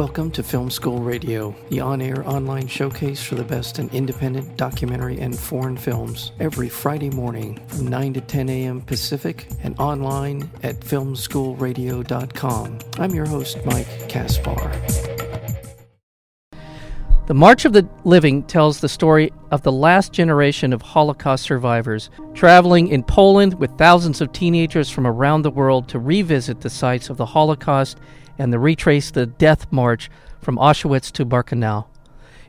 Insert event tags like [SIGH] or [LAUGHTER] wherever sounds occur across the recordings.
Welcome to Film School Radio, the on air online showcase for the best in independent documentary and foreign films, every Friday morning from 9 to 10 a.m. Pacific and online at filmschoolradio.com. I'm your host, Mike Kaspar. The March of the Living tells the story of the last generation of Holocaust survivors traveling in Poland with thousands of teenagers from around the world to revisit the sites of the Holocaust and the retrace the death march from Auschwitz to Birkenau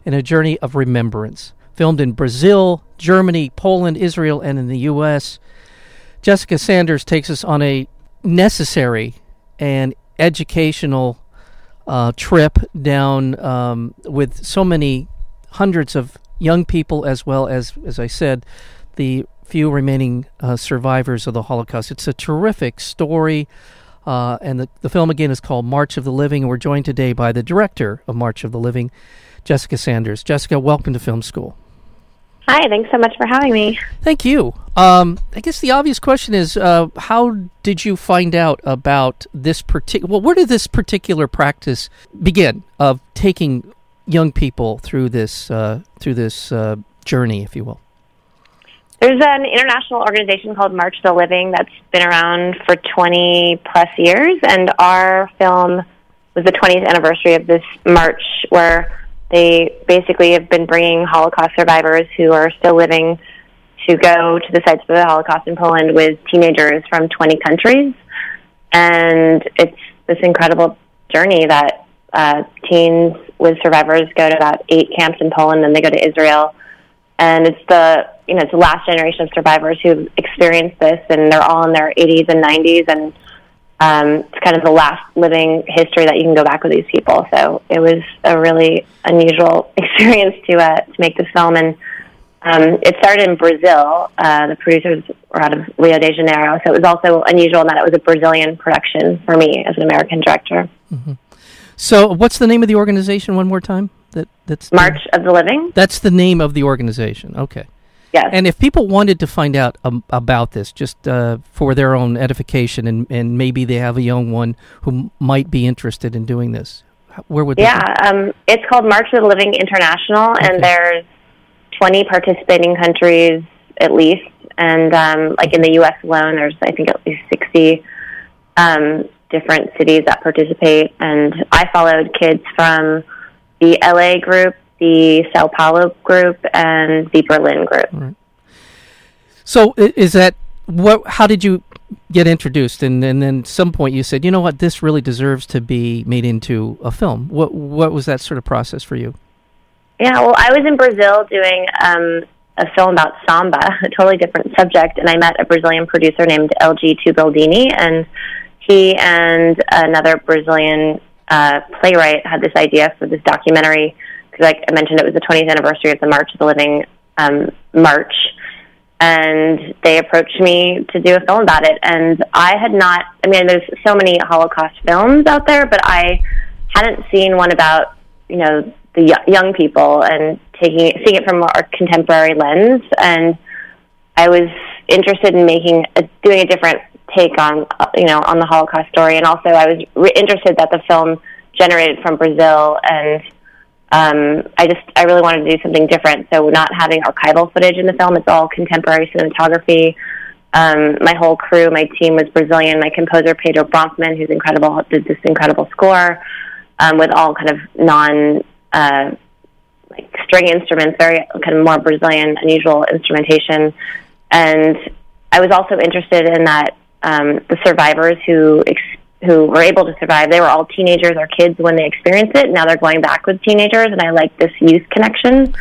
in a journey of remembrance. Filmed in Brazil, Germany, Poland, Israel, and in the U.S., Jessica Sanders takes us on a necessary and educational uh, trip down um, with so many hundreds of young people, as well as, as I said, the few remaining uh, survivors of the Holocaust. It's a terrific story. Uh, and the, the film again is called March of the Living. And we're joined today by the director of March of the Living, Jessica Sanders. Jessica, welcome to Film School. Hi, thanks so much for having me. Thank you. Um, I guess the obvious question is uh, how did you find out about this particular? Well, where did this particular practice begin of taking young people through this uh, through this uh, journey, if you will? There's an international organization called March the Living that's been around for 20 plus years, and our film was the 20th anniversary of this march where they basically have been bringing Holocaust survivors who are still living to go to the sites of the Holocaust in Poland with teenagers from 20 countries. And it's this incredible journey that uh, teens with survivors go to about eight camps in Poland, then they go to Israel. And it's the you know, it's the last generation of survivors who've experienced this, and they're all in their 80s and 90s, and um, it's kind of the last living history that you can go back with these people. So it was a really unusual [LAUGHS] experience to uh, to make this film, and um, it started in Brazil. Uh, the producers were out of Rio de Janeiro, so it was also unusual in that it was a Brazilian production for me as an American director. Mm-hmm. So, what's the name of the organization? One more time. That that's March the, of the Living. That's the name of the organization. Okay. Yes. And if people wanted to find out um, about this, just uh, for their own edification, and, and maybe they have a young one who might be interested in doing this, where would they? Yeah, um, it's called March of the Living International, okay. and there's 20 participating countries at least, and um, like in the U.S. alone, there's I think at least 60 um, different cities that participate, and I followed kids from the LA group, the Sao Paulo group and the Berlin group. Right. So is that what? How did you get introduced? And, and then some point you said, you know what, this really deserves to be made into a film. What what was that sort of process for you? Yeah, well, I was in Brazil doing um, a film about samba, [LAUGHS] a totally different subject, and I met a Brazilian producer named LG Tubaldini, and he and another Brazilian uh, playwright had this idea for this documentary like I mentioned, it was the 20th anniversary of the March of the Living um, March, and they approached me to do a film about it. And I had not, I mean, there's so many Holocaust films out there, but I hadn't seen one about, you know, the young people and taking seeing it from a contemporary lens. And I was interested in making, a, doing a different take on, you know, on the Holocaust story. And also, I was re- interested that the film generated from Brazil and um, I just I really wanted to do something different. So not having archival footage in the film, it's all contemporary cinematography. Um, my whole crew, my team was Brazilian. My composer Pedro Bromfman, who's incredible, did this incredible score um, with all kind of non uh, like string instruments, very kind of more Brazilian, unusual instrumentation. And I was also interested in that um, the survivors who ex- who were able to survive. They were all teenagers or kids when they experienced it. Now they're going back with teenagers, and I like this youth connection.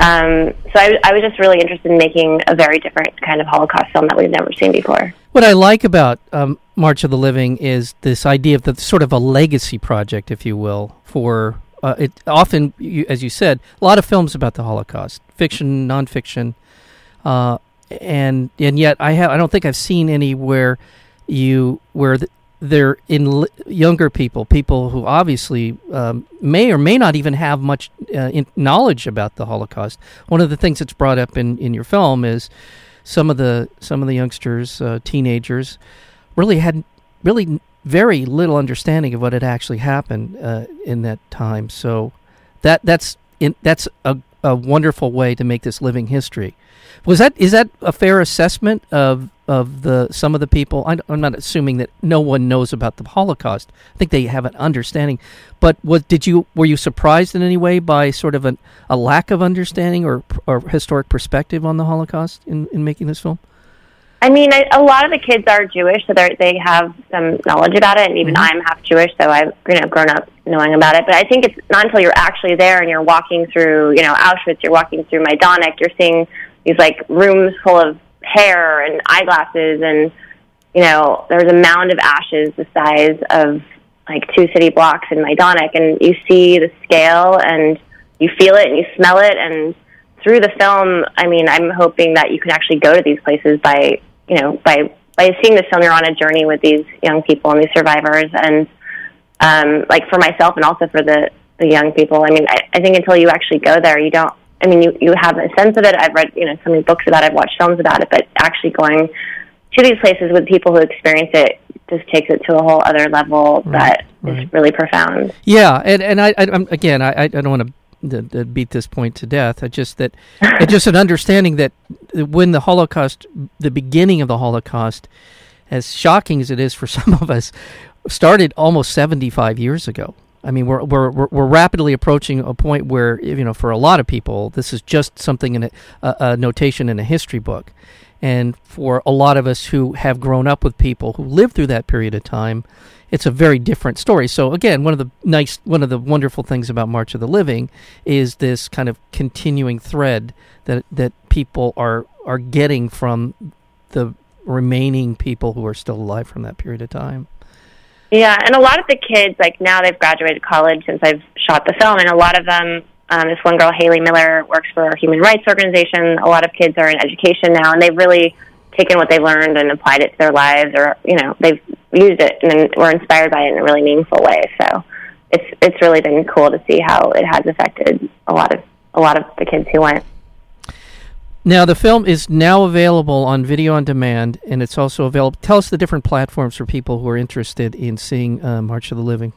Um, so I, I was just really interested in making a very different kind of Holocaust film that we've never seen before. What I like about um, March of the Living is this idea of the sort of a legacy project, if you will, for uh, it. Often, you, as you said, a lot of films about the Holocaust, fiction, nonfiction, uh, and and yet I have I don't think I've seen anywhere you where the, they're in younger people, people who obviously um, may or may not even have much uh, knowledge about the Holocaust. One of the things that's brought up in, in your film is some of the some of the youngsters, uh, teenagers, really had really very little understanding of what had actually happened uh, in that time. So that that's in, that's a, a wonderful way to make this living history. Was that is that a fair assessment of of the some of the people? I, am not assuming that no one knows about the Holocaust. I think they have an understanding. But what did you were you surprised in any way by sort of an, a lack of understanding or or historic perspective on the Holocaust in, in making this film? I mean, I, a lot of the kids are Jewish, so they have some knowledge about it, and even mm-hmm. I'm half Jewish, so I've you know grown up knowing about it. But I think it's not until you're actually there and you're walking through, you know, Auschwitz, you're walking through Majdanek, you're seeing these like rooms full of hair and eyeglasses, and you know, there's a mound of ashes the size of like two city blocks in Majdanek, and you see the scale, and you feel it, and you smell it, and through the film, I mean, I'm hoping that you can actually go to these places by you know, by by seeing the film, you're on a journey with these young people and these survivors, and um, like for myself and also for the the young people. I mean, I, I think until you actually go there, you don't. I mean, you you have a sense of it. I've read you know so many books about it. I've watched films about it, but actually going to these places with people who experience it just takes it to a whole other level right, that right. is really profound. Yeah, and and I, I again I I don't want to beat this point to death. I just that [LAUGHS] it's just an understanding that when the Holocaust, the beginning of the Holocaust, as shocking as it is for [LAUGHS] some of us, started almost seventy five years ago. I mean, we're, we're we're rapidly approaching a point where you know, for a lot of people, this is just something in a, a, notation in a history book, and for a lot of us who have grown up with people who lived through that period of time, it's a very different story. So again, one of the nice, one of the wonderful things about March of the Living is this kind of continuing thread that that people are are getting from the remaining people who are still alive from that period of time. Yeah, and a lot of the kids, like now they've graduated college since I've shot the film, and a lot of them, um, this one girl, Haley Miller, works for a human rights organization. A lot of kids are in education now, and they've really taken what they learned and applied it to their lives, or you know, they've used it and were inspired by it in a really meaningful way. So it's it's really been cool to see how it has affected a lot of a lot of the kids who went. Now the film is now available on video on demand, and it's also available. Tell us the different platforms for people who are interested in seeing uh, March of the Living.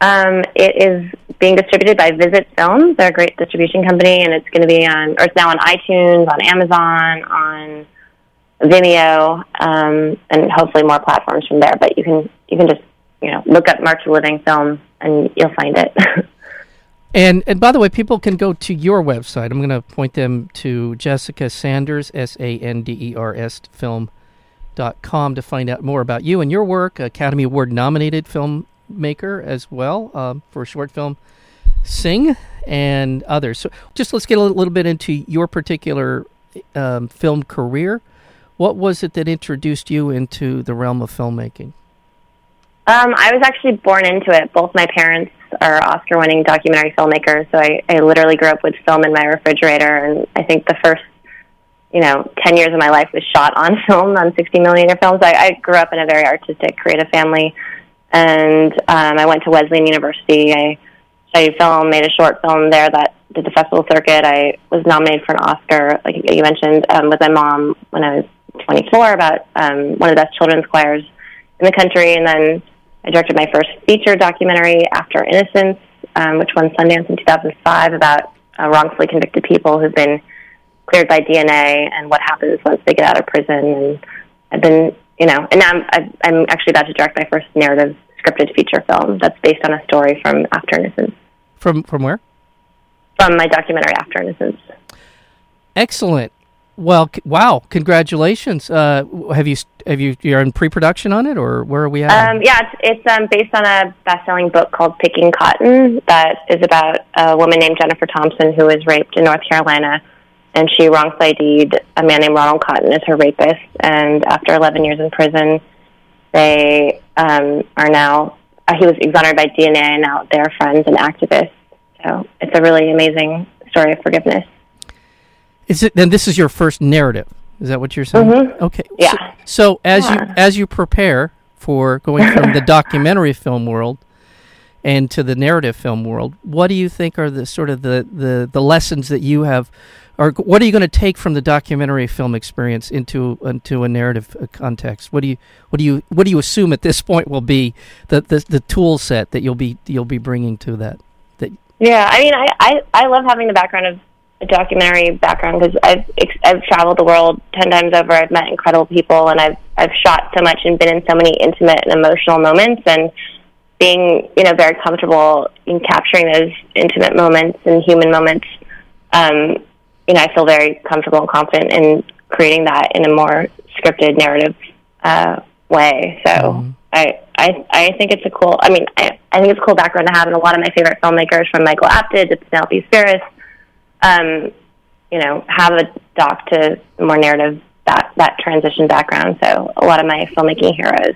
Um, it is being distributed by Visit Films. They're a great distribution company, and it's going to be on, or it's now on iTunes, on Amazon, on Vimeo, um, and hopefully more platforms from there. But you can you can just you know look up March of the Living film and you'll find it. [LAUGHS] and and by the way, people can go to your website. I'm going to point them to Jessica Sanders, S A N D E R S film dot com to find out more about you and your work. Academy Award nominated filmmaker as well um, for short film, Sing, and others. So just let's get a little, little bit into your particular um, film career. What was it that introduced you into the realm of filmmaking? Um, I was actually born into it. Both my parents are Oscar winning documentary filmmakers, so I, I literally grew up with film in my refrigerator. And I think the first, you know, 10 years of my life was shot on [LAUGHS] film, on 60 millimeter films. I, I grew up in a very artistic, creative family. And um, I went to Wesleyan University. I studied film, made a short film there that did the festival circuit. I was nominated for an Oscar, like you mentioned, um, with my mom when I was 24 about um, one of the best children's choirs in the country. And then I directed my first feature documentary, After Innocence, um, which won Sundance in 2005 about uh, wrongfully convicted people who've been cleared by DNA and what happens once they get out of prison. And I've been, you know, and now I'm, I'm actually about to direct my first narrative scripted feature film that's based on a story from After Innocence. From from where? From my documentary After Innocence. Excellent. Well, c- wow! Congratulations. Uh, have you have you you're in pre-production on it, or where are we at? Um, yeah, it's, it's um, based on a best-selling book called Picking Cotton that is about a woman named Jennifer Thompson who was raped in North Carolina, and she wrongfully ID'd a man named Ronald Cotton as her rapist. And after 11 years in prison, they um, are now uh, he was exonerated by DNA, and now they're friends and activists. So it's a really amazing story of forgiveness. Is it then? This is your first narrative. Is that what you're saying? Mm-hmm. Okay. Yeah. So, so as yeah. you as you prepare for going from the [LAUGHS] documentary film world and to the narrative film world, what do you think are the sort of the, the, the lessons that you have or what are you going to take from the documentary film experience into into a narrative uh, context? What do you what do you what do you assume at this point will be the the, the tool set that you'll be you'll be bringing to that? That yeah, I mean, I I, I love having the background of a documentary background because I've I've traveled the world ten times over. I've met incredible people, and I've I've shot so much and been in so many intimate and emotional moments, and being you know very comfortable in capturing those intimate moments and human moments. Um, you know, I feel very comfortable and confident in creating that in a more scripted narrative uh, way. So mm-hmm. I, I I think it's a cool. I mean, I, I think it's a cool background to have, and a lot of my favorite filmmakers, from Michael Apted to Penelope Spheeris, um, you know, have a doc to more narrative that that transition background. So a lot of my filmmaking heroes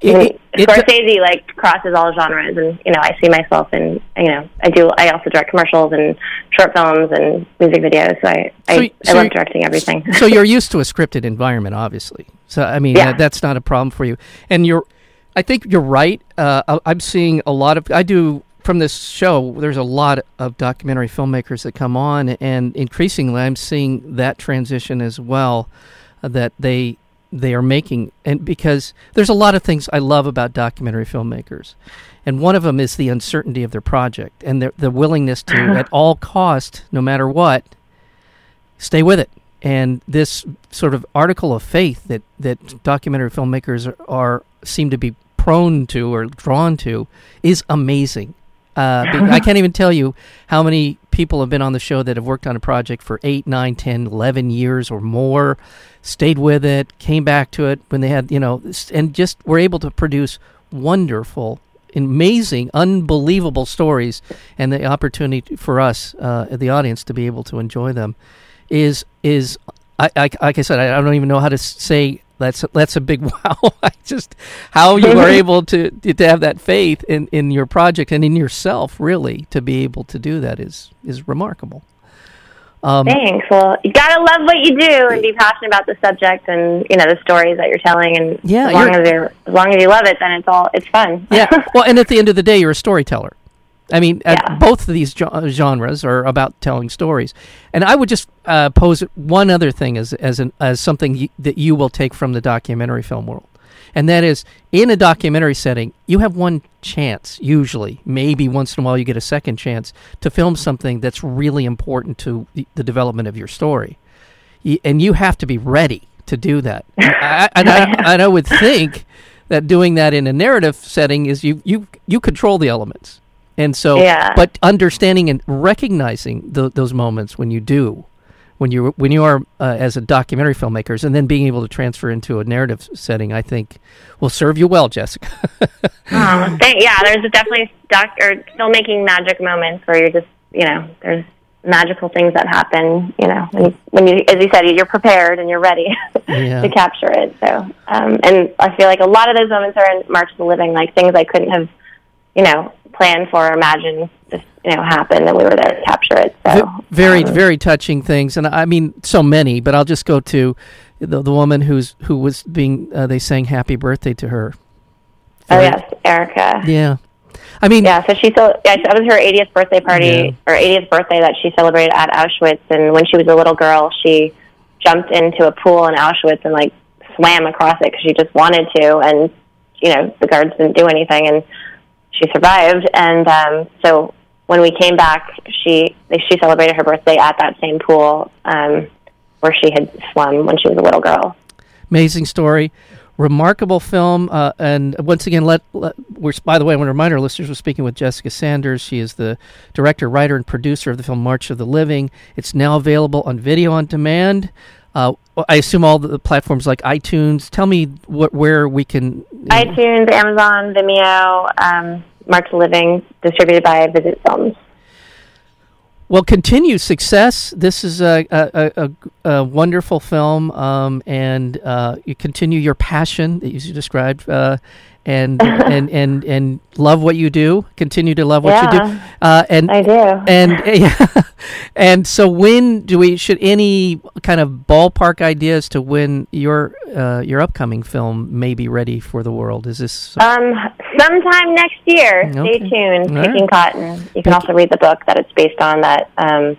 it, it, Scorsese like crosses all genres, and you know I see myself in you know I do I also direct commercials and short films and music videos. So I so, I, so I love directing everything. so you're [LAUGHS] used to a scripted environment, obviously. So I mean yeah. that, that's not a problem for you, and you're. I think you're right. Uh, I'm seeing a lot of I do from this show. There's a lot of documentary filmmakers that come on, and increasingly I'm seeing that transition as well. Uh, that they they are making and because there's a lot of things I love about documentary filmmakers. And one of them is the uncertainty of their project and the, the willingness to [LAUGHS] at all cost no matter what stay with it. And this sort of article of faith that that documentary filmmakers are, are seem to be prone to or drawn to is amazing. Uh, I can't even tell you how many people have been on the show that have worked on a project for 8, 9, 10, 11 years or more, stayed with it, came back to it when they had, you know, and just were able to produce wonderful, amazing, unbelievable stories. And the opportunity for us, uh, the audience, to be able to enjoy them is, is I, I, like I said, I don't even know how to say that's that's a big [LAUGHS] wow. I just how you are [LAUGHS] able to to have that faith in in your project and in yourself really to be able to do that is is remarkable. Um, Thanks. Well, you gotta love what you do and be passionate about the subject and you know the stories that you're telling. And yeah, as long as you as long as you love it, then it's all it's fun. Yeah. [LAUGHS] well, and at the end of the day, you're a storyteller. I mean, yeah. both of these genres are about telling stories, and I would just uh, pose one other thing as as an, as something y- that you will take from the documentary film world, and that is in a documentary setting, you have one chance, usually, maybe once in a while you get a second chance to film something that's really important to the, the development of your story, y- and you have to be ready to do that. [LAUGHS] I, and, I, and I would think that doing that in a narrative setting is you you you control the elements and so, yeah. but understanding and recognizing the, those moments when you do, when you when you are uh, as a documentary filmmakers, and then being able to transfer into a narrative setting, I think will serve you well, Jessica. [LAUGHS] thank, yeah, there's definitely doc or filmmaking magic moments where you're just you know there's magical things that happen. You know, when you, when you as you said, you're prepared and you're ready [LAUGHS] yeah. to capture it. So, um, and I feel like a lot of those moments are in March of the Living, like things I couldn't have, you know, plan for or imagine just you know happen, and we were there to capture it. So very um, very touching things, and I mean so many. But I'll just go to the the woman who's who was being uh, they sang happy birthday to her. Oh yes, Erica. Yeah. I mean, yeah. So she so yeah, that was her 80th birthday party yeah. or 80th birthday that she celebrated at Auschwitz. And when she was a little girl, she jumped into a pool in Auschwitz and like swam across it because she just wanted to. And you know, the guards didn't do anything. And she survived. And um, so when we came back, she she celebrated her birthday at that same pool um, where she had swum when she was a little girl. Amazing story. Remarkable film, uh, and once again, let, let we're by the way, I want to remind our listeners we're speaking with Jessica Sanders. She is the director, writer, and producer of the film March of the Living. It's now available on video on demand. Uh, I assume all the platforms like iTunes. Tell me what where we can. iTunes, Amazon, Vimeo, um, Mark's Living, distributed by Visit Films. Well, continue success. This is a, a, a, a wonderful film, um, and uh, you continue your passion that you described. Uh, and [LAUGHS] and and and love what you do. Continue to love what yeah, you do. Uh, and I do. And [LAUGHS] yeah, and so when do we should any kind of ballpark ideas to when your uh, your upcoming film may be ready for the world? Is this um sometime next year? Okay. Stay tuned. All Picking right. Cotton. You can also read the book that it's based on. That um,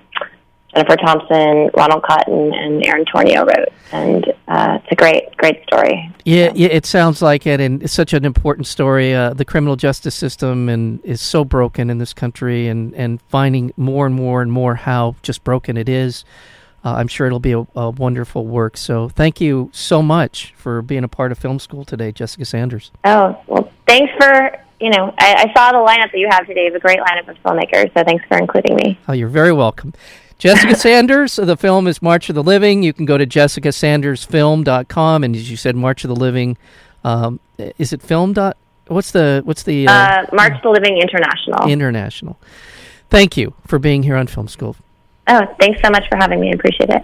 Jennifer Thompson, Ronald Cotton, and Erin Torneo wrote, and uh, it's a great, great story. Yeah, yeah, it sounds like it, and it's such an important story. Uh, the criminal justice system and is so broken in this country, and and finding more and more and more how just broken it is. Uh, I'm sure it'll be a, a, wonderful work. So thank you so much for being a part of film school today, Jessica Sanders. Oh well, thanks for you know I, I saw the lineup that you have today. It's a great lineup of filmmakers. So thanks for including me. Oh, you're very welcome. Jessica [LAUGHS] Sanders, the film is March of the Living. You can go to jessicasandersfilm.com, and as you said, March of the Living. Um, is it film dot? What's the what's the uh, uh, March of the Living International? International. Thank you for being here on Film School. Oh, thanks so much for having me. I appreciate it.